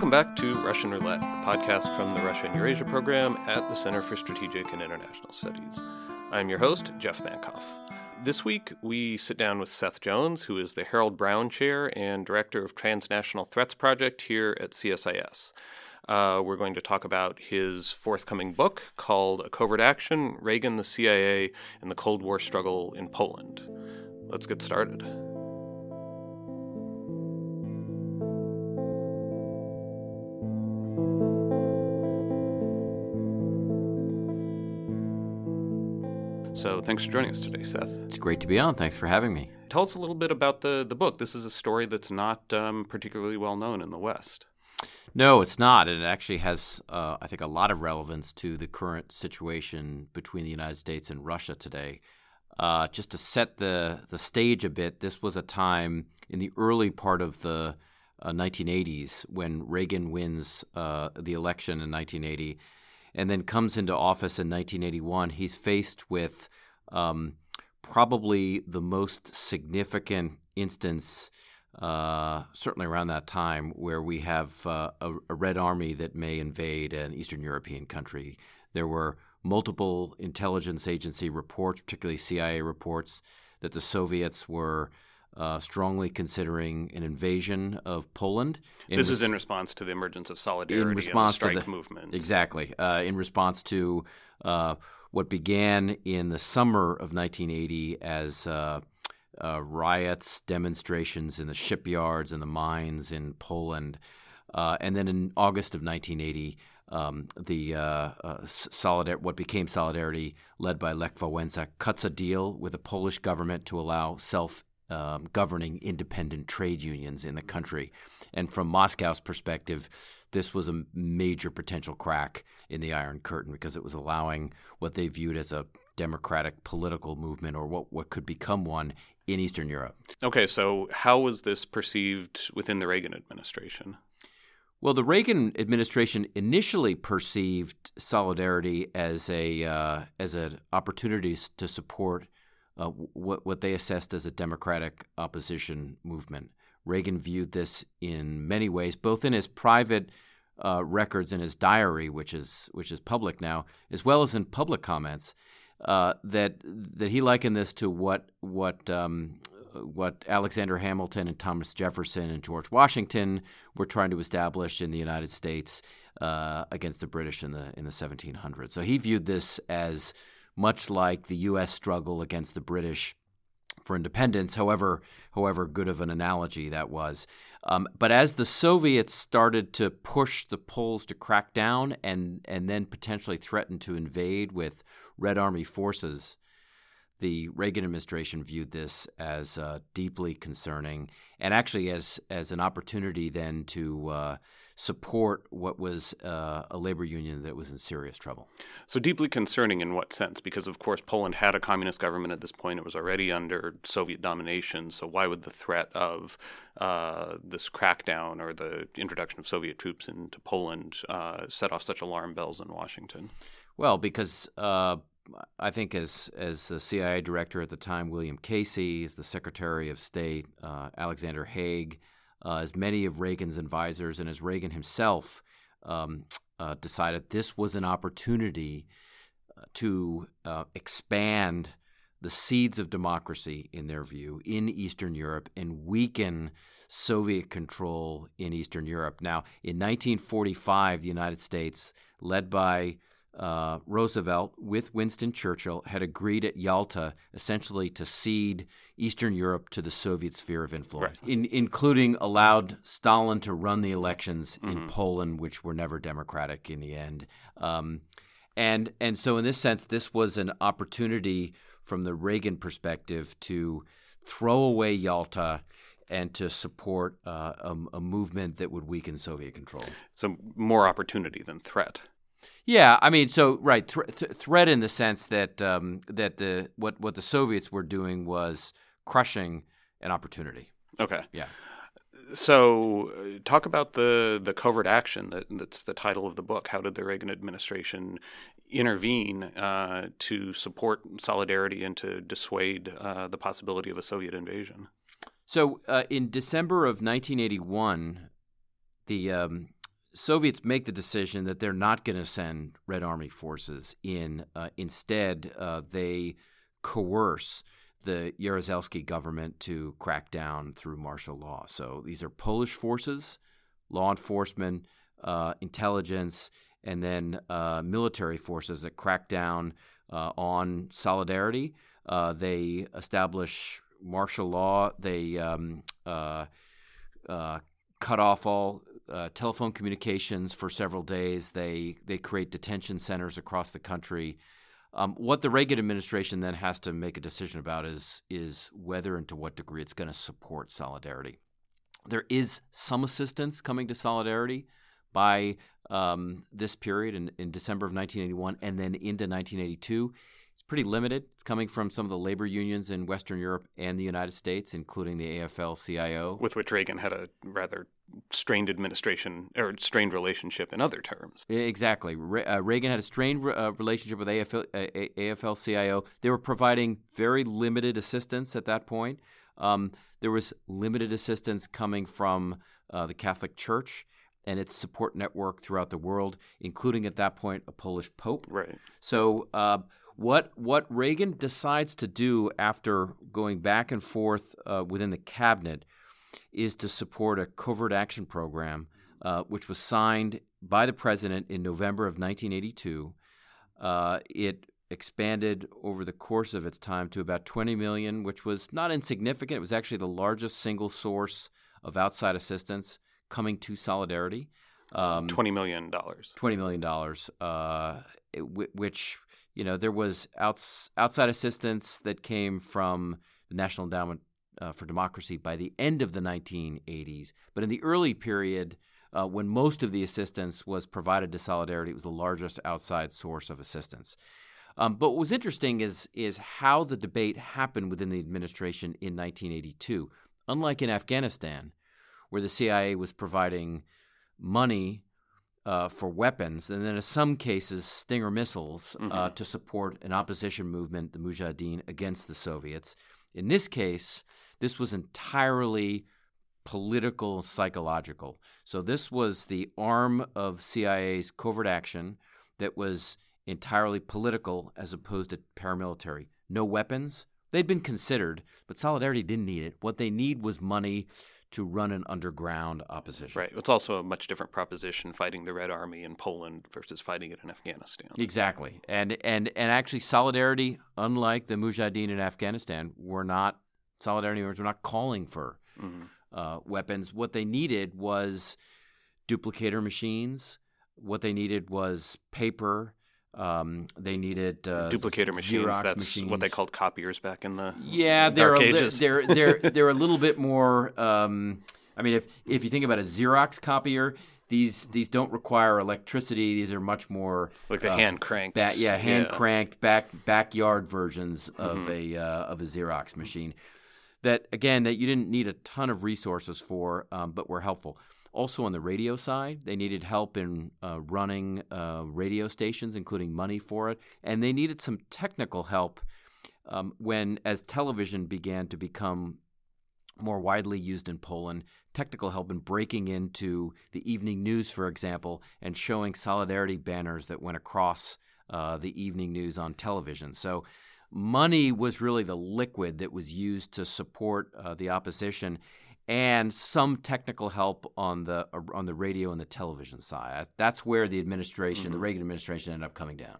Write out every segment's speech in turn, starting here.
Welcome back to Russian Roulette, a podcast from the Russia and Eurasia program at the Center for Strategic and International Studies. I'm your host, Jeff Mankoff. This week, we sit down with Seth Jones, who is the Harold Brown Chair and Director of Transnational Threats Project here at CSIS. Uh, we're going to talk about his forthcoming book called A Covert Action Reagan, the CIA, and the Cold War Struggle in Poland. Let's get started. So thanks for joining us today, Seth. It's great to be on. Thanks for having me. Tell us a little bit about the, the book. This is a story that's not um, particularly well known in the West. No, it's not. And it actually has, uh, I think, a lot of relevance to the current situation between the United States and Russia today. Uh, just to set the, the stage a bit, this was a time in the early part of the uh, 1980s when Reagan wins uh, the election in 1980 and then comes into office in 1981, he's faced with um, probably the most significant instance, uh, certainly around that time, where we have uh, a, a, Red Army that may invade an Eastern European country. There were multiple intelligence agency reports, particularly CIA reports, that the Soviets were uh, strongly considering an invasion of Poland. this res- is in response to the emergence of solidarity in response and the strike to the, movement. Exactly. Uh, in response to uh, what began in the summer of 1980 as uh, uh, riots, demonstrations in the shipyards and the mines in Poland. Uh, and then in August of 1980, um, the uh, uh, solidar- what became Solidarity, led by Lech Wałęsa, cuts a deal with the Polish government to allow self um, governing independent trade unions in the country. And from Moscow's perspective, this was a major potential crack in the Iron Curtain because it was allowing what they viewed as a democratic political movement or what, what could become one in Eastern Europe. Okay, so how was this perceived within the Reagan administration? Well, the Reagan administration initially perceived solidarity as a uh, as an opportunity to support uh, what, what they assessed as a democratic opposition movement. Reagan viewed this in many ways, both in his private uh, records in his diary, which is which is public now, as well as in public comments, uh, that that he likened this to what what um, what Alexander Hamilton and Thomas Jefferson and George Washington were trying to establish in the United States uh, against the British in the in the 1700s. So he viewed this as much like the U.S. struggle against the British for independence, however, however good of an analogy that was. Um, but as the Soviets started to push the Poles to crack down and, and then potentially threaten to invade with Red Army forces, the Reagan administration viewed this as uh, deeply concerning and actually as, as an opportunity then to uh, support what was uh, a labor union that was in serious trouble. So, deeply concerning in what sense? Because, of course, Poland had a communist government at this point. It was already under Soviet domination. So, why would the threat of uh, this crackdown or the introduction of Soviet troops into Poland uh, set off such alarm bells in Washington? Well, because uh, I think as as the CIA director at the time, William Casey, as the Secretary of State, uh, Alexander Haig, uh, as many of Reagan's advisors and as Reagan himself um, uh, decided this was an opportunity uh, to uh, expand the seeds of democracy, in their view, in Eastern Europe and weaken Soviet control in Eastern Europe. Now, in 1945, the United States, led by uh, Roosevelt with Winston Churchill had agreed at Yalta essentially to cede Eastern Europe to the Soviet sphere of influence, right. in, including allowed Stalin to run the elections mm-hmm. in Poland, which were never democratic in the end. Um, and and so in this sense, this was an opportunity from the Reagan perspective to throw away Yalta and to support uh, a, a, movement that would weaken Soviet control. So more opportunity than threat. Yeah, I mean, so right, th- th- threat in the sense that um, that the what what the Soviets were doing was crushing an opportunity. Okay. Yeah. So, uh, talk about the the covert action that that's the title of the book. How did the Reagan administration intervene uh, to support solidarity and to dissuade uh, the possibility of a Soviet invasion? So, uh, in December of 1981, the um, Soviets make the decision that they're not going to send Red Army forces in. Uh, instead, uh, they coerce the Jaruzelski government to crack down through martial law. So these are Polish forces, law enforcement, uh, intelligence, and then uh, military forces that crack down uh, on solidarity. Uh, they establish martial law. They um, cut off all telephone communications for several days. They they create detention centers across the country. Um, what the Reagan administration then has to make a decision about is is whether and to what degree it's going to support solidarity. There is some assistance coming to solidarity by um, this period in, in December of 1981 and then into 1982. It's pretty limited. It's coming from some of the labor unions in Western Europe and the United States, including the AFL CIO. With which Reagan had a rather strained administration or strained relationship in other terms. Exactly. Re- uh, Reagan had a strained uh, relationship with AFL, uh, AFL CIO. They were providing very limited assistance at that point. Um, there was limited assistance coming from uh, the Catholic Church and its support network throughout the world, including at that point a Polish pope. Right. So, uh, what what Reagan decides to do after going back and forth uh, within the cabinet is to support a covert action program, uh, which was signed by the president in November of 1982. Uh, it expanded over the course of its time to about 20 million, which was not insignificant. It was actually the largest single source of outside assistance coming to Solidarity. Um, Twenty million dollars. Twenty million dollars, uh, which you know there was outs- outside assistance that came from the National Endowment uh, for Democracy by the end of the 1980s, but in the early period. Uh, when most of the assistance was provided to Solidarity, it was the largest outside source of assistance. Um, but what was interesting is is how the debate happened within the administration in 1982. Unlike in Afghanistan, where the CIA was providing money uh, for weapons, and then in some cases, Stinger missiles uh, mm-hmm. uh, to support an opposition movement, the Mujahideen, against the Soviets. In this case, this was entirely political, psychological. So this was the arm of CIA's covert action that was entirely political as opposed to paramilitary. No weapons. They'd been considered, but Solidarity didn't need it. What they need was money to run an underground opposition. Right. It's also a much different proposition fighting the Red Army in Poland versus fighting it in Afghanistan. Exactly. And and and actually solidarity, unlike the Mujahideen in Afghanistan, were not solidarity members were not calling for mm-hmm. uh, weapons. What they needed was duplicator machines. What they needed was paper um, they needed uh, duplicator machines. Xerox That's machines. what they called copiers back in the yeah. They're a, ages. They're they're they're a little bit more. Um, I mean, if if you think about a Xerox copier, these these don't require electricity. These are much more like the uh, hand cranked. Ba- yeah, hand yeah. cranked back backyard versions of mm-hmm. a uh, of a Xerox machine. That again, that you didn't need a ton of resources for, um, but were helpful. Also, on the radio side, they needed help in uh, running uh, radio stations, including money for it. And they needed some technical help um, when, as television began to become more widely used in Poland, technical help in breaking into the evening news, for example, and showing solidarity banners that went across uh, the evening news on television. So, money was really the liquid that was used to support uh, the opposition and some technical help on the on the radio and the television side. That's where the administration, mm-hmm. the Reagan administration, ended up coming down.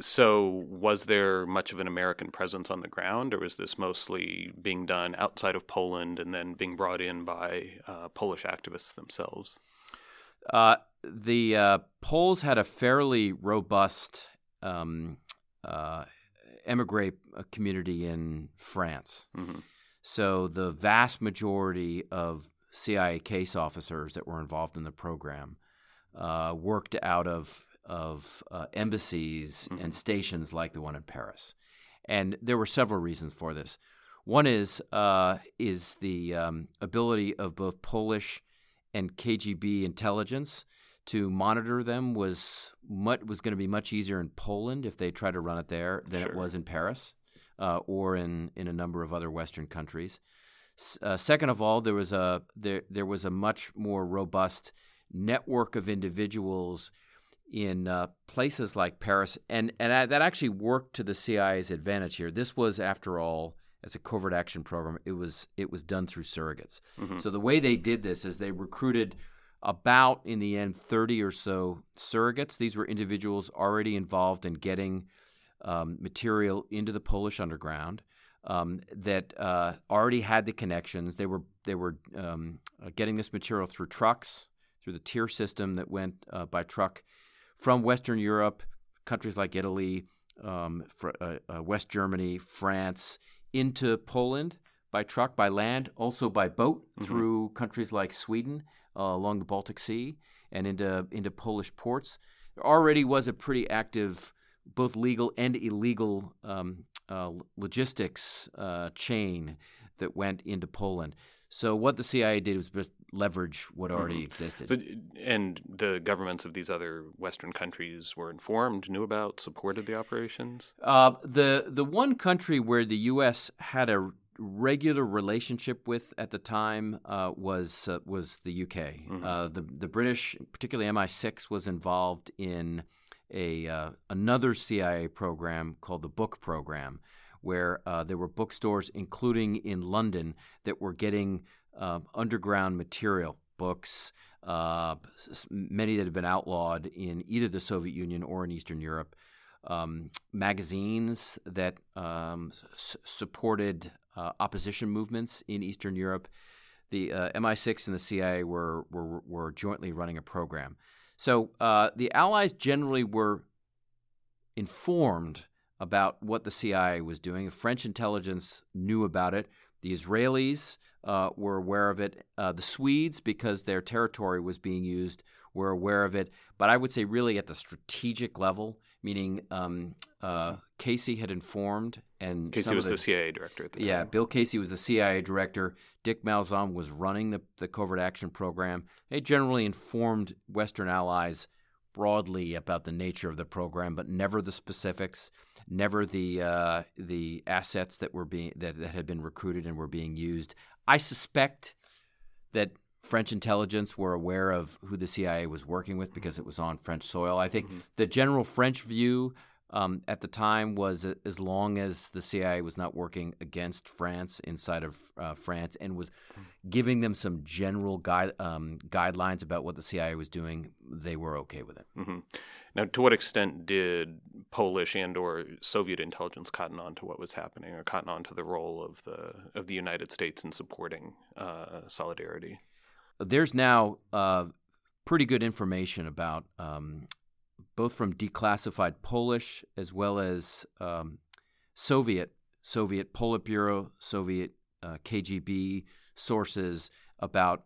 So, was there much of an American presence on the ground, or was this mostly being done outside of Poland and then being brought in by uh, Polish activists themselves? Uh, the uh, Poles had a fairly robust um, uh, emigre community in France. Mm-hmm. So the vast majority of CIA case officers that were involved in the program uh, worked out of of uh, embassies mm-hmm. and stations like the one in Paris, and there were several reasons for this. One is uh, is the um, ability of both Polish and KGB intelligence to monitor them was much, was going to be much easier in Poland if they tried to run it there than sure. it was in Paris uh, or in, in a number of other Western countries. Uh, second of all, there was a there there was a much more robust network of individuals in uh, places like Paris, and and that actually worked to the CIA's advantage here. This was, after all, as a covert action program, it was it was done through surrogates. Mm-hmm. So the way they did this is they recruited about in the end 30 or so surrogates. These were individuals already involved in getting um, material into the Polish underground um, that uh, already had the connections. They were they were um, uh, getting this material through trucks, through the TIR system that went uh, by truck from Western Europe, countries like Italy, um, for, uh, uh, West Germany, France, into Poland by truck, by land, also by boat mm-hmm. through countries like Sweden uh, along the Baltic Sea and into into Polish ports. There already was a pretty active, both legal and illegal um, uh, logistics uh, chain that went into Poland. So what the CIA did was just leverage what already mm-hmm. existed. So, and the governments of these other Western countries were informed, knew about, supported the operations. Uh, the the one country where the U.S. had a regular relationship with at the time uh, was uh, was the UK. Mm-hmm. Uh, the the British, particularly MI6, was involved in a uh, another CIA program called the Book Program, where uh, there were bookstores, including in London, that were getting uh, underground material, books, uh, many that had been outlawed in either the Soviet Union or in Eastern Europe, um, magazines that um, s- supported uh, opposition movements in Eastern Europe. The uh, MI6 and the CIA were, were, were jointly running a program. So uh, the Allies generally were informed about what the CIA was doing. French intelligence knew about it. The Israelis uh, were aware of it. Uh, the Swedes, because their territory was being used, were aware of it. But I would say, really, at the strategic level, meaning um, uh, Casey had informed, and Casey was the, the, CIA director at the time. Yeah, Bill Casey was the CIA director. Dick Malzahn was running the, the covert action program. They generally informed Western allies broadly about the nature of the program, but never the specifics, never the uh, the assets that were being that, that had been recruited and were being used. I suspect that French intelligence were aware of who the CIA was working with because it was on French soil. I think mm-hmm. the general French view um, at the time was as long as the CIA was not working against France inside of uh, France and was giving them some general guide, um, guidelines about what the CIA was doing, they were okay with it. Mm-hmm. Now, to what extent did Polish and/or Soviet intelligence cotton on to what was happening, or cotton on to the role of the of the United States in supporting uh, solidarity? There's now uh, pretty good information about um, both from declassified Polish as well as um, Soviet Soviet Politburo, Soviet uh, KGB sources about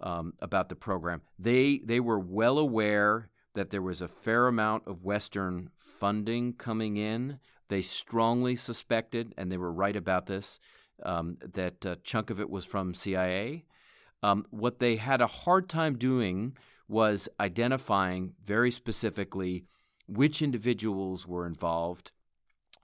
um, about the program. They they were well aware that there was a fair amount of Western funding coming in. They strongly suspected, and they were right about this, um, that a chunk of it was from CIA. Um, what they had a hard time doing was identifying very specifically which individuals were involved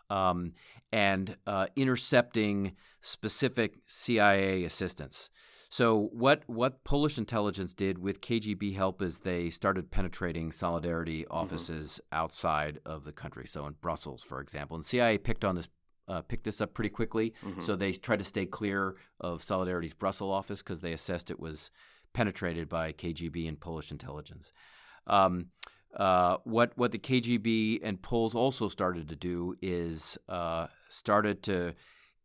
um, and uh, intercepting specific CIA assistance. So what what Polish intelligence did with KGB help is they started penetrating solidarity mm-hmm. offices mm-hmm. outside of the country. So in Brussels, for example, and CIA picked on this uh, picked this up pretty quickly. Mm-hmm. So they tried to stay clear of Solidarity's Brussels office because they assessed it was penetrated by KGB and Polish intelligence. Um, uh, what what the KGB and Poles also started to do is uh, started to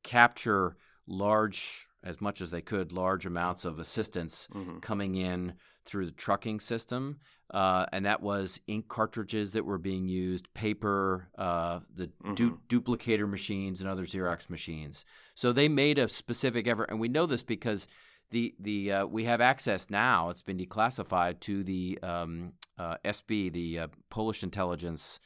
capture large, as much as they could, large amounts of assistance mm-hmm. coming in through the trucking system, uh, and that was ink cartridges that were being used, paper, uh, the mm-hmm. du- duplicator machines, and other Xerox machines. So they made a specific effort, and we know this because the the uh, we have access now. It's been declassified to the um, uh, SB, the uh, Polish intelligence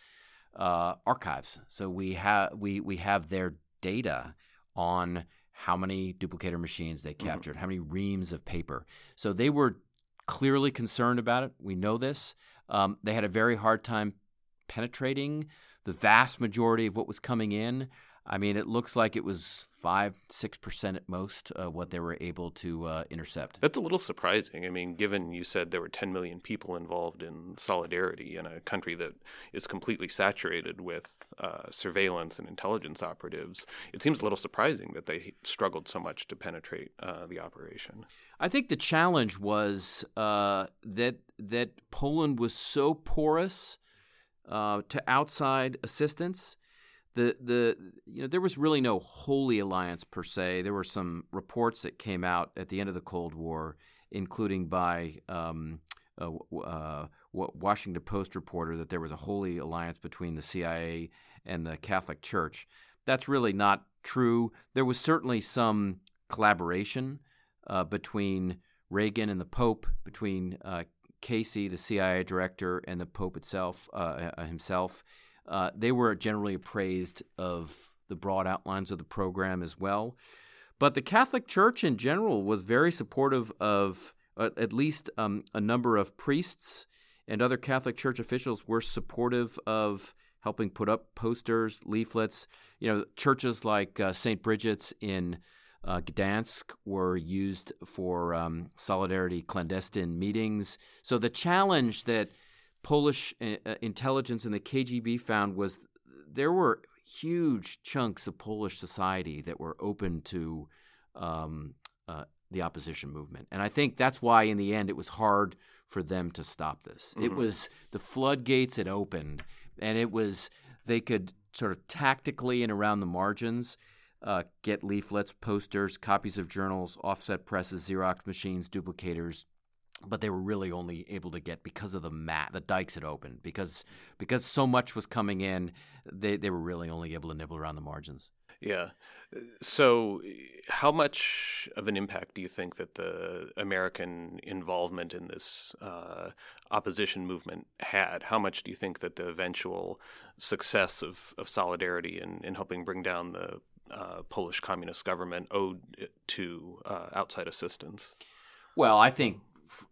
uh, archives. So we have we we have their data on how many duplicator machines they mm-hmm. captured, mm-hmm. how many reams of paper. So they were clearly concerned about it. We know this. Um, they had a very hard time penetrating the vast majority of what was coming in. I mean, it looks like it was five, six percent at most uh, what they were able to uh, intercept. That's a little surprising. I mean, given you said there were 10 million people involved in solidarity in a country that is completely saturated with uh, surveillance and intelligence operatives, it seems a little surprising that they struggled so much to penetrate uh, the operation. I think the challenge was uh, that that Poland was so porous uh, to outside assistance the the you know there was really no holy alliance per se. There were some reports that came out at the end of the Cold War, including by um, a, uh, Washington Post reporter that there was a holy alliance between the CIA and the Catholic Church. That's really not true. There was certainly some collaboration uh, between Reagan and the Pope, between uh, Casey, the CIA director, and the Pope itself uh, uh, himself. Uh, they were generally appraised of the broad outlines of the program as well. But the Catholic Church in general was very supportive of uh, at least um, a number of priests and other Catholic Church officials were supportive of helping put up posters, leaflets. You know, churches like uh, St. Bridget's in uh, Gdansk were used for um, solidarity clandestine meetings. So the challenge that Polish uh, uh, intelligence and the KGB found was there were huge chunks of Polish society that were open to um, uh, the opposition movement. And I think that's why, in the end, it was hard for them to stop this. Mm-hmm. It was the floodgates had opened, and it was they could sort of tactically and around the margins uh, get leaflets, posters, copies of journals, offset presses, Xerox machines, duplicators, but they were really only able to get because of the mat the dikes had opened because because so much was coming in they, they were really only able to nibble around the margins. Yeah. So how much of an impact do you think that the american involvement in this uh, opposition movement had? How much do you think that the eventual success of, of solidarity in, in helping bring down the uh, polish communist government owed to uh, outside assistance? Well, I think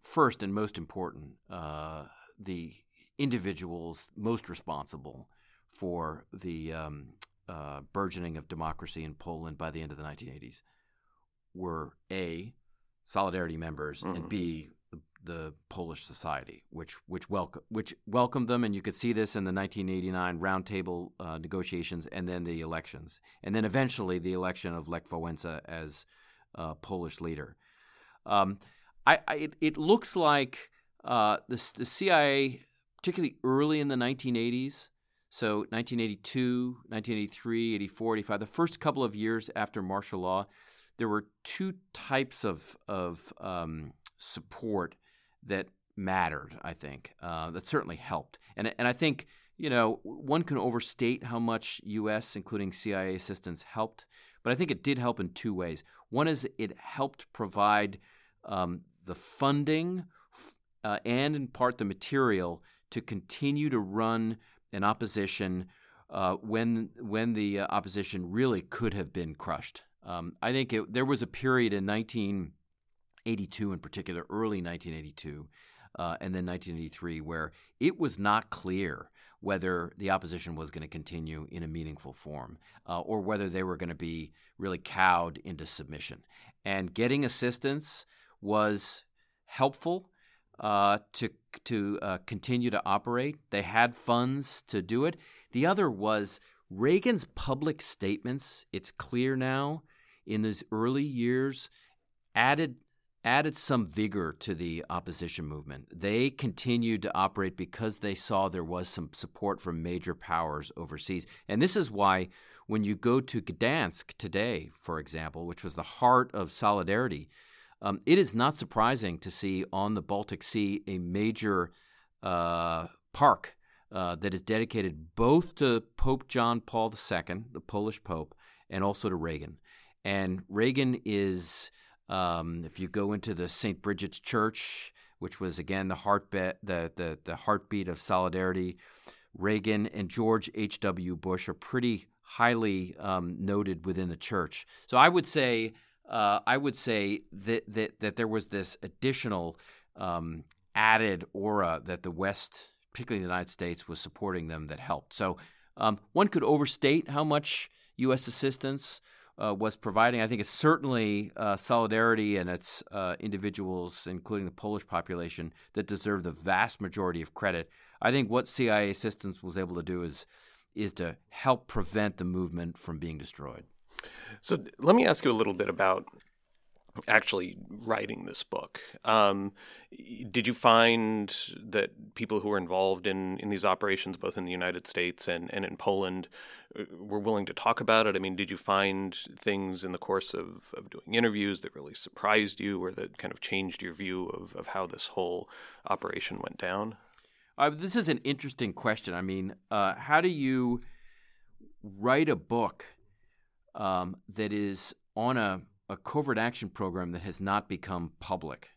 first and most important, uh, the individuals most responsible for the um, uh, burgeoning of democracy in Poland by the end of the 1980s were A, Solidarity members, mm-hmm. and B, the, the, Polish society, which which welcome which welcomed them, and you could see this in the 1989 roundtable uh, negotiations, and then the elections, and then eventually the election of Lech Wałęsa as uh, Polish leader. Um, I, I it, it, looks like uh, the, the CIA, particularly early in the 1980s, so 1982, 1983, 84, 85, the first couple of years after martial law, there were two types of, of um, support that mattered, I think, uh, that certainly helped. And, and I think, you know, one can overstate how much U.S., including CIA assistance, helped, but I think it did help in two ways. One is it helped provide um, the funding uh, and in part the material to continue to run an opposition uh, when when the uh, opposition really could have been crushed. Um, I think it, there was a period in 1982, in particular, early 1982, uh, and then 1983, where it was not clear whether the opposition was going to continue in a meaningful form uh, or whether they were going to be really cowed into submission. And getting assistance was helpful uh, to to uh, continue to operate. They had funds to do it. The other was Reagan's public statements. It's clear now in those early years added added some vigor to the opposition movement. They continued to operate because they saw there was some support from major powers overseas. And this is why when you go to Gdansk today, for example, which was the heart of solidarity, um, it is not surprising to see on the Baltic Sea a major uh, park uh, that is dedicated both to Pope John Paul II, the Polish Pope, and also to Reagan. And Reagan is, um, if you go into the St. Bridget's Church, which was again the heartbeat, the, the, the heartbeat of solidarity, Reagan and George H.W. Bush are pretty highly um, noted within the church. So I would say uh, I would say that, that that there was this additional um, added aura that the West, particularly the United States, was supporting them that helped. So Um, one could overstate how much U.S. assistance uh, was providing. I think it's certainly uh, solidarity and its uh, individuals, including the Polish population, that deserve the vast majority of credit. I think what CIA assistance was able to do is is to help prevent the movement from being destroyed. So let me ask you a little bit about actually writing this book. Um, did you find that people who were involved in, in these operations, both in the United States and, and in Poland, uh, were willing to talk about it? I mean, did you find things in the course of, of doing interviews that really surprised you or that kind of changed your view of, of how this whole operation went down? Uh, this is an interesting question. I mean, uh, how do you write a book um, that is on a a covert action program that has not become public.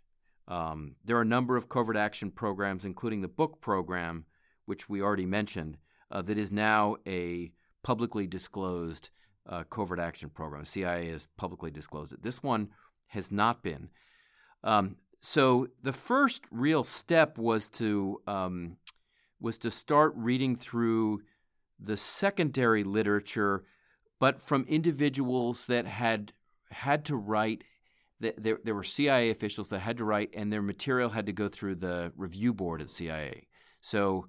Um, there are a number of covert action programs, including the book program, which we already mentioned, uh, that is now a publicly disclosed uh, covert action program. CIA has publicly disclosed it. This one has not been. Um, so the first real step was to um, was to start reading through the secondary literature, but from individuals that had had to write. There, there were CIA officials that had to write, and their material had to go through the review board at CIA. So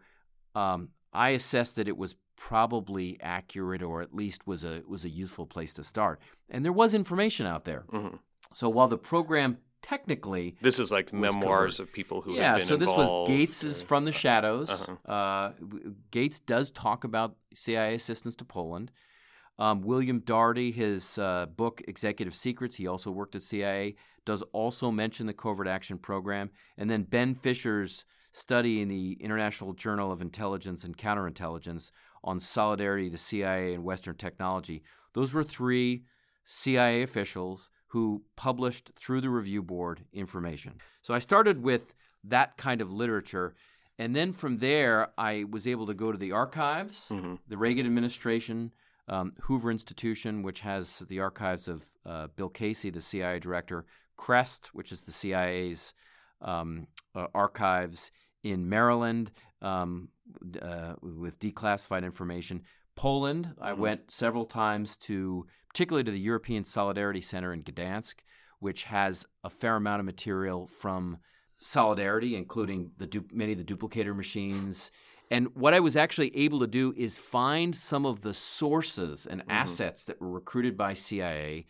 um, I assessed that it was probably accurate, or at least was a was a useful place to start. And there was information out there. Mm-hmm. So while the program technically this is like memoirs covered. of people who yeah so this was gates's or, from the shadows uh-huh. uh, gates does talk about cia assistance to poland um, William Daugherty, his uh, book Executive Secrets, he also worked at CIA, does also mention the Covert Action Program. And then Ben Fischer's study in the International Journal of Intelligence and Counterintelligence on solidarity to CIA and Western technology. Those were three CIA officials who published through the review board information. So I started with that kind of literature. And then from there, I was able to go to the archives, mm-hmm. the Reagan administration, um, Hoover Institution, which has the archives of uh, Bill Casey, the CIA director, CREST, which is the CIA's um, uh, archives in Maryland um, uh, with declassified information. Poland, mm-hmm. I went several times to, particularly to the European Solidarity Center in Gdansk, which has a fair amount of material from Solidarity, including the du- many of the duplicator machines and what I was actually able to do is find some of the sources and mm-hmm. assets that were recruited by CIA,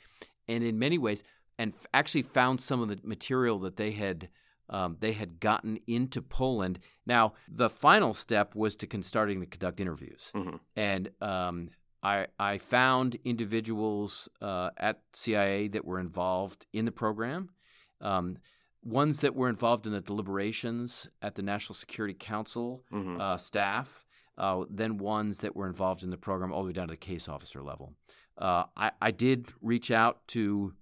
and in many ways, and actually found some of the material that they had um, they had gotten into Poland. Now, the final step was to con- starting to conduct interviews, mm-hmm. and um, I, I found individuals uh, at CIA that were involved in the program. Um, ones that were involved in the deliberations at the National Security Council mm-hmm. uh, staff, uh, then ones that were involved in the program all the way down to the case officer level. Uh, I, I, did reach out to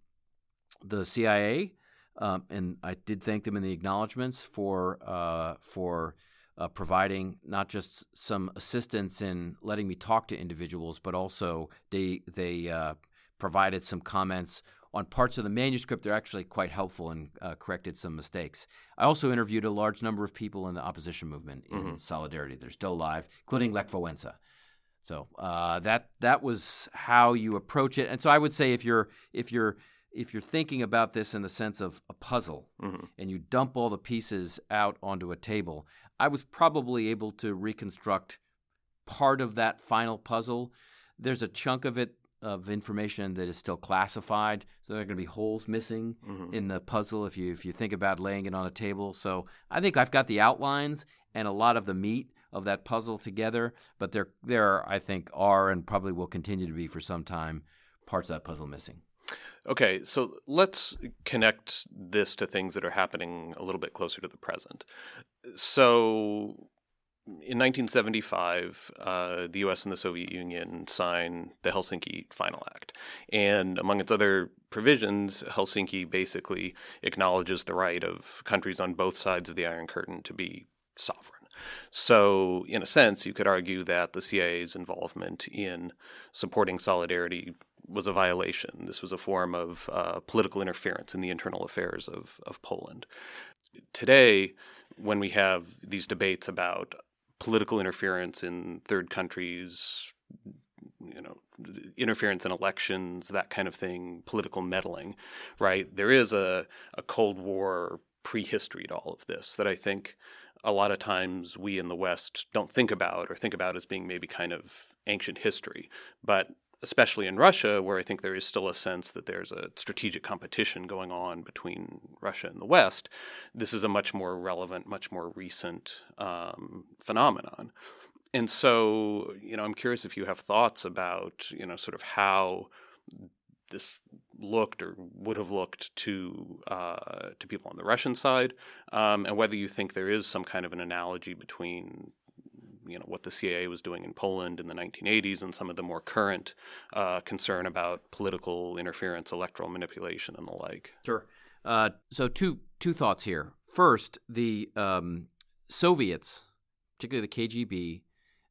the CIA, um, and I did thank them in the acknowledgments for uh, for uh, providing not just some assistance in letting me talk to individuals, but also they they uh, provided some comments on parts of the manuscript. They're actually quite helpful and uh, corrected some mistakes. I also interviewed a large number of people in the opposition movement in mm-hmm. Solidarity. They're still alive, including Lech Wałęsa. So uh, that that was how you approach it. And so I would say if you're if you're if you're thinking about this in the sense of a puzzle mm-hmm. and you dump all the pieces out onto a table, I was probably able to reconstruct part of that final puzzle. There's a chunk of it of information that is still classified. So there are going to be holes missing mm-hmm. in the puzzle if you if you think about laying it on a table. So I think I've got the outlines and a lot of the meat of that puzzle together. But there there I think are and probably will continue to be for some time parts of that puzzle missing. Okay, so let's connect this to things that are happening a little bit closer to the present. So in 1975, uh, the U.S. and the Soviet Union signed the Helsinki Final Act, and among its other provisions, Helsinki basically acknowledges the right of countries on both sides of the Iron Curtain to be sovereign. So, in a sense, you could argue that the CIA's involvement in supporting solidarity was a violation. This was a form of uh, political interference in the internal affairs of, of Poland. Today, when we have these debates about political interference in third countries, you know, interference in elections, that kind of thing, political meddling, right? There is a, a Cold War prehistory to all of this that I think a lot of times we in the West don't think about or think about as being maybe kind of ancient history. But especially in Russia, where I think there is still a sense that there's a strategic competition going on between Russia and the West, this is a much more relevant, much more recent um, phenomenon. And so, you know, I'm curious if you have thoughts about, you know, sort of how this looked or would have looked to uh, to people on the Russian side, um, and whether you think there is some kind of an analogy between you know what the CIA was doing in Poland in the 1980s and some of the more current uh, concern about political interference, electoral manipulation, and the like. Sure. Uh, so two two thoughts here. First, the um, Soviets, particularly the KGB,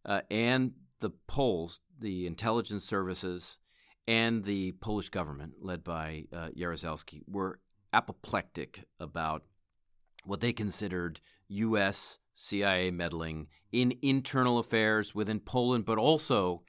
uh, and the Poles, the intelligence services, and the Polish government, led by uh, Jaruzelski, were apoplectic about what they considered U.S. CIA meddling in internal affairs within Poland, but also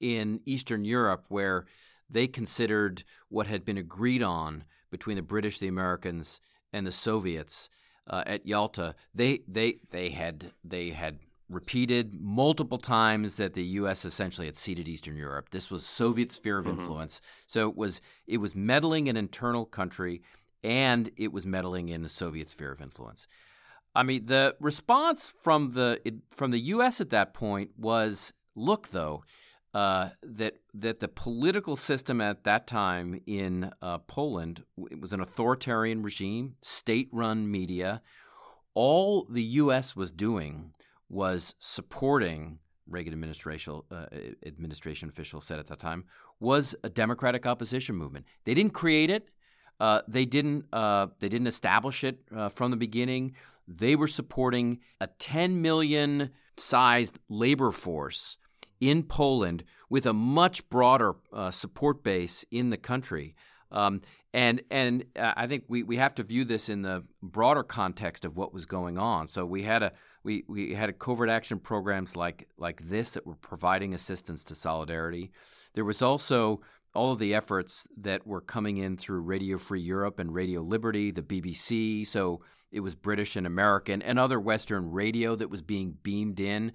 in Eastern Europe, where they considered what had been agreed on between the British, the Americans, and the Soviets uh, at Yalta. They they they had they had repeated multiple times that the U.S. essentially had ceded Eastern Europe. This was Soviet sphere of mm-hmm. influence. So it was it was meddling in internal country, and it was meddling in the Soviet sphere of influence. I mean, the response from the from the U.S. at that point was, look, though, uh, that that the political system at that time in uh, Poland it was an authoritarian regime, state-run media. All the U.S. was doing was supporting Reagan administration uh, administration officials said at that time was a democratic opposition movement. They didn't create it. Uh, they didn't. Uh, they didn't establish it uh, from the beginning they were supporting a 10 million sized labor force in Poland with a much broader uh, support base in the country. Um, and and uh, I think we, we have to view this in the broader context of what was going on. So we had a we, we had a covert action programs like like this that were providing assistance to solidarity. There was also all of the efforts that were coming in through Radio Free Europe and Radio Liberty, the BBC. So it was British and American and other Western radio that was being beamed in.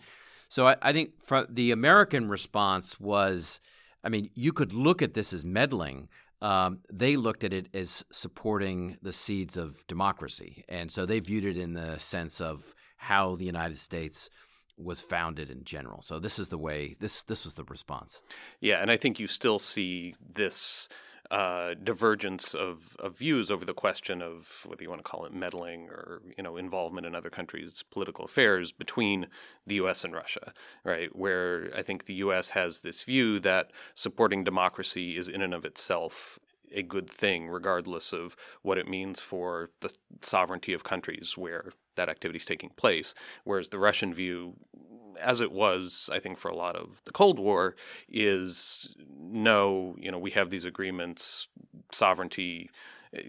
So I, I think the American response was, I mean, you could look at this as meddling. Um, they looked at it as supporting the seeds of democracy, and so they viewed it in the sense of how the United States was founded in general. So this is the way this this was the response. Yeah, and I think you still see this uh, divergence of, of views over the question of whether you want to call it meddling or you know involvement in other countries' political affairs between the U.S. and Russia, right? Where I think the U.S. has this view that supporting democracy is in and of itself a good thing, regardless of what it means for the sovereignty of countries where that activity is taking place. Whereas the Russian view, as it was, I think, for a lot of the Cold War, is no, you know, we have these agreements, sovereignty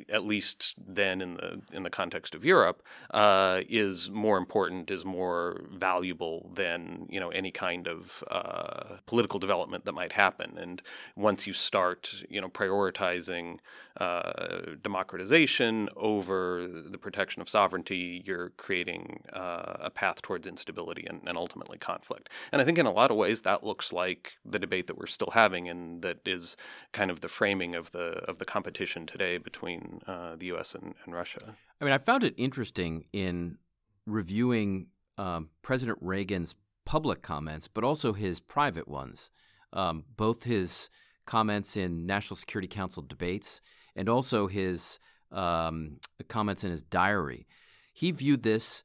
at least then in the in the context of Europe, uh, is more important, is more valuable than you know any kind of uh, political development that might happen. And once you start, you know, prioritizing uh, democratization over the protection of sovereignty, you're creating uh, a path towards instability and, and ultimately conflict. And I think in a lot of ways that looks like the debate that we're still having, and that is kind of the framing of the of the competition today between between uh, the U.S. And, and, Russia. I mean, I found it interesting in reviewing um, President Reagan's public comments, but also his private ones. Um, both his comments in National Security Council debates and also his um, comments in his diary. He viewed this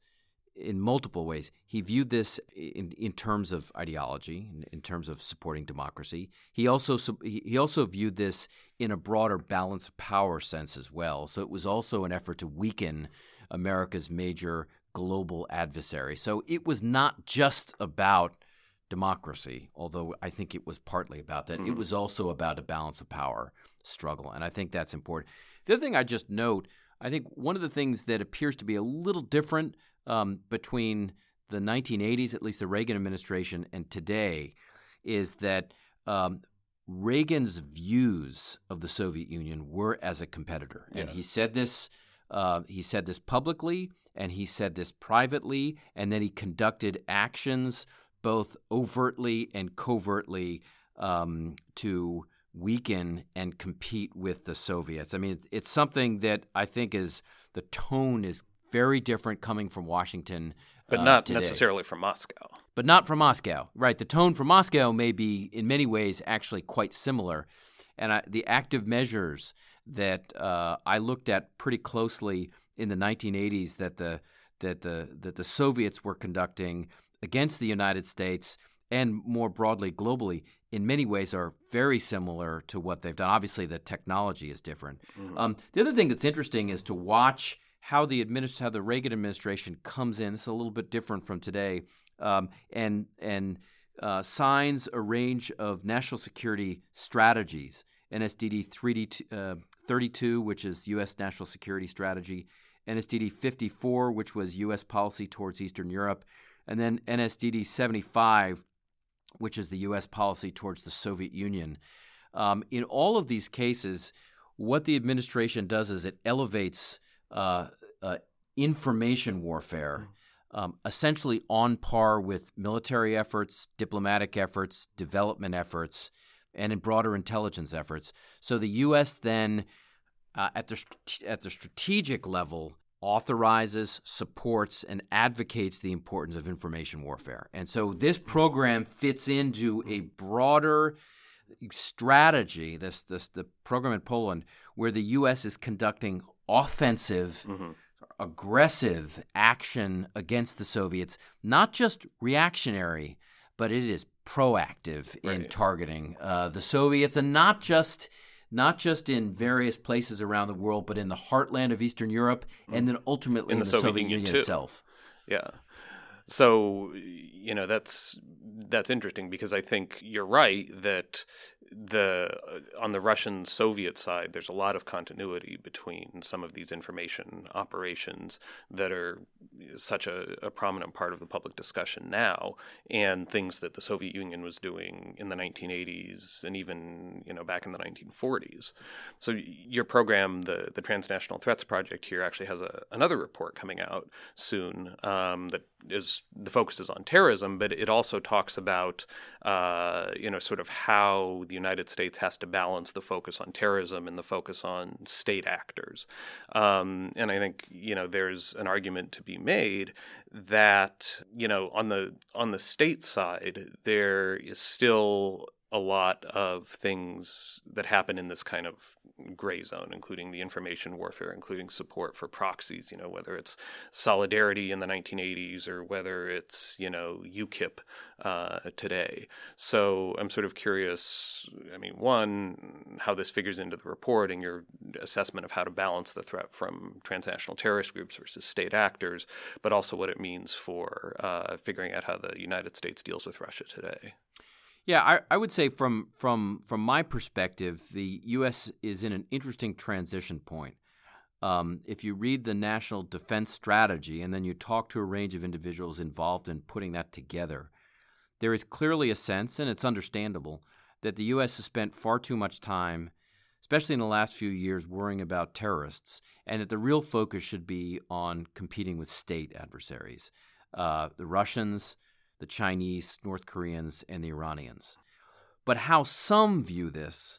in multiple ways. He viewed this in, in terms of ideology, in, in terms of supporting democracy. He also he also viewed this in a broader balance of power sense as well. So it was also an effort to weaken America's major global adversary. So it was not just about democracy, although I think it was partly about that. Mm-hmm. It was also about a balance of power struggle, and I think that's important. The other thing I just note, I think one of the things that appears to be a little different um, between the 1980s, at least the Reagan administration, and today, is that um, Reagan's views of the Soviet Union were as a competitor, and Yeah. he said this. Uh, he said this publicly, and he said this privately, and then he conducted actions both overtly and covertly um, to weaken and compete with the Soviets. I mean, it's, it's something that I think is the tone is very different coming from Washington, But uh, not today necessarily from Moscow. but not from Moscow. Right. The tone from Moscow may be, in many ways, actually quite similar. And I, the active measures that uh, I looked at pretty closely in the 1980s that the that the that the Soviets were conducting against the United States and more broadly globally, in many ways, are very similar to what they've done. Obviously, the technology is different. Um, the other thing that's interesting is to watch how the administ- how the Reagan administration comes in. It's a little bit different from today, um, and and uh, signs a range of national security strategies. NSDD 3D, uh, 32, which is U.S. national security strategy, NSDD 54, which was U.S. policy towards Eastern Europe, and then NSDD 75, which is the U.S. policy towards the Soviet Union. Um, in all of these cases, what the administration does is it elevates uh, uh, information warfare, um, essentially on par with military efforts, diplomatic efforts, development efforts, and in broader intelligence efforts. So the U.S. then, uh, at the at the strategic level, authorizes, supports, and advocates the importance of information warfare. And so this program fits into a broader strategy. This this the program in Poland where the U.S. is conducting offensive aggressive action against the Soviets, not just reactionary, but it is proactive in targeting uh, the Soviets, and not just not just in various places around the world, but in the heartland of Eastern Europe, and then ultimately in, the, Soviet, Union, too. itself. Yeah. So, you know, that's that's interesting because I think you're right that the on the Russian Soviet side there's a lot of continuity between some of these information operations that are such a, a prominent part of the public discussion now and things that the Soviet Union was doing in the 1980s and even, you know, back in the 1940s. So your program, the the Transnational Threats Project here, actually has a, another report coming out soon um, that is the focus is on terrorism, but it also talks about uh, you know sort of how the United States has to balance the focus on terrorism and the focus on state actors. Um, and I think you know there's an argument to be made that you know on the on the state side there is still a lot of things that happen in this kind of gray zone, including the information warfare, including support for proxies, you know, whether it's Solidarity in the 1980s or whether it's, you know, UKIP uh, today. So I'm sort of curious, I mean, one, how this figures into the report and your assessment of how to balance the threat from transnational terrorist groups versus state actors, but also what it means for uh, figuring out how the United States deals with Russia today. Yeah, I, I would say from from from my perspective, the U.S. is in an interesting transition point. Um, if you read the National Defense Strategy and then you talk to a range of individuals involved in putting that together, there is clearly a sense, and it's understandable, that the U.S. has spent far too much time, especially in the last few years, worrying about terrorists, and that the real focus should be on competing with state adversaries, uh, the Russians, the Chinese, North Koreans, and the Iranians. But how some view this,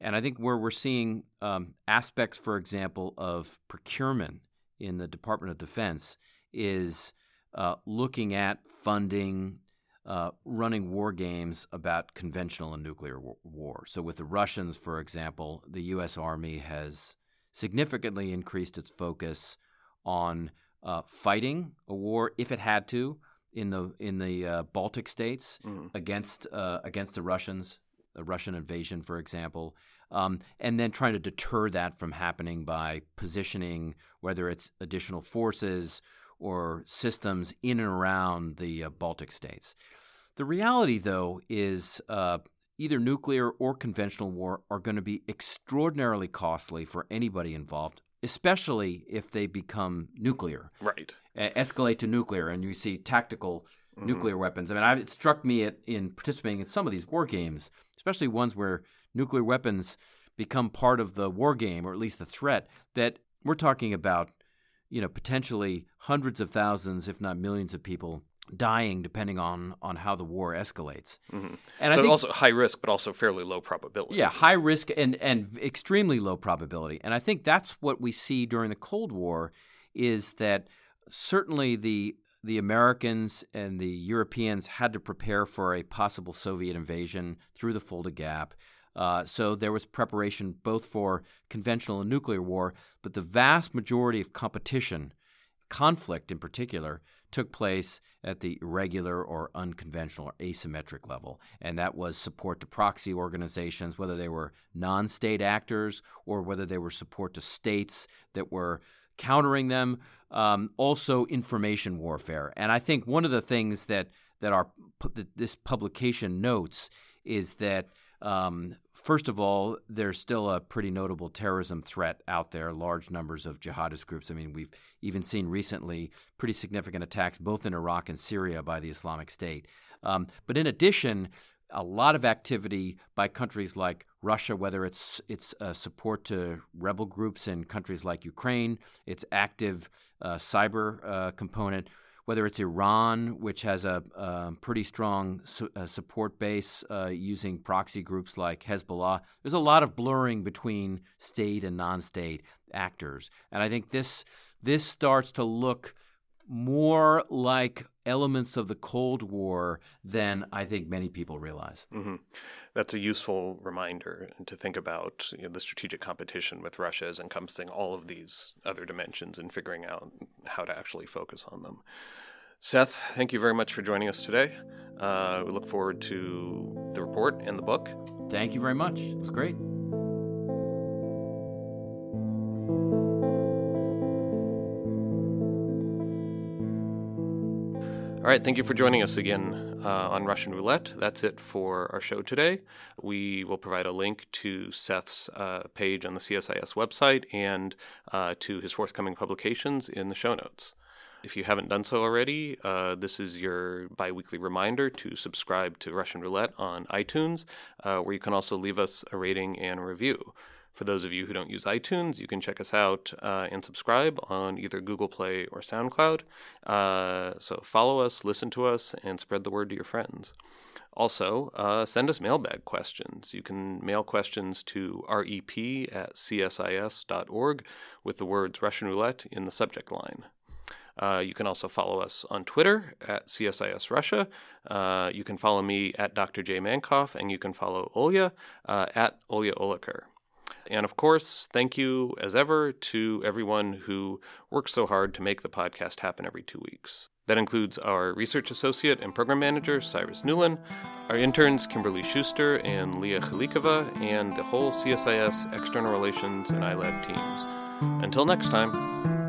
and I think where we're seeing um, aspects, for example, of procurement in the Department of Defense is uh, looking at funding, uh, running war games about conventional and nuclear war. So, with the Russians, for example, the U.S. Army has significantly increased its focus on uh, fighting a war if it had to in the in the uh, Baltic states against uh, against the Russians, the Russian invasion, for example, um, and then trying to deter that from happening by positioning whether it's additional forces or systems in and around the uh, Baltic states. The reality, though, is uh, either nuclear or conventional war are going to be extraordinarily costly for anybody involved, especially if they become nuclear, Right. escalate to nuclear, and you see tactical Mm-hmm. nuclear weapons. I mean, I, it struck me at, in participating in some of these war games, especially ones where nuclear weapons become part of the war game, or at least the threat, that we're talking about, you know, potentially hundreds of thousands, if not millions of people dying depending on on how the war escalates. And Mm-hmm. so think also high risk, but also fairly low probability. yeah, high risk and and extremely low probability. And I think that's what we see during the Cold War is that certainly the the Americans and the Europeans had to prepare for a possible Soviet invasion through the Fulda Gap. Uh, so there was preparation both for conventional and nuclear war, but the vast majority of competition, conflict in particular, took place at the irregular or unconventional or asymmetric level. And that was support to proxy organizations, whether they were non state actors or whether they were support to states that were countering them. Um, also, information warfare. And I think one of the things that, that, our, that this publication notes is that um, first of all, there's still a pretty notable terrorism threat out there, large numbers of jihadist groups. I mean, we've even seen recently pretty significant attacks both in Iraq and Syria by the Islamic State. Um, but in addition, a lot of activity by countries like Russia, whether it's its uh, support to rebel groups in countries like Ukraine, its active uh, cyber uh, component, whether it's Iran, which has a, a pretty strong su- uh, support base uh, using proxy groups like Hezbollah. There's a lot of blurring between state and non-state actors, and I think this this starts to look more like elements of the Cold War than I think many people realize. hmm That's a useful reminder to think about you know, the strategic competition with Russia as encompassing all of these other dimensions and figuring out how to actually focus on them. Seth, thank you very much for joining us today. Uh, we look forward to the report and the book. Thank you very much. It was great. All right, thank you for joining us again uh, on Russian Roulette. That's it for our show today. We will provide a link to Seth's uh, page on the CSIS website and uh, to his forthcoming publications in the show notes. If you haven't done so already, uh, this is your bi weekly reminder to subscribe to Russian Roulette on iTunes, uh, where you can also leave us a rating and review. For those of you who don't use iTunes, you can check us out uh, and subscribe on either Google Play or SoundCloud. Uh, so follow us, listen to us, and spread the word to your friends. Also, uh, send us mailbag questions. You can mail questions to rep at csis.org with the words Russian Roulette in the subject line. Uh, you can also follow us on Twitter at CSIS Russia. Uh, you can follow me at Dr. J. Mankoff, and you can follow Olya uh, at Olya Oliker. And of course, thank you as ever to everyone who works so hard to make the podcast happen every two weeks. That includes our research associate and program manager, Cyrus Newlin, our interns, Kimberly Schuster and Leah Khalikova, and the whole CSIS external relations and iLab teams. Until next time.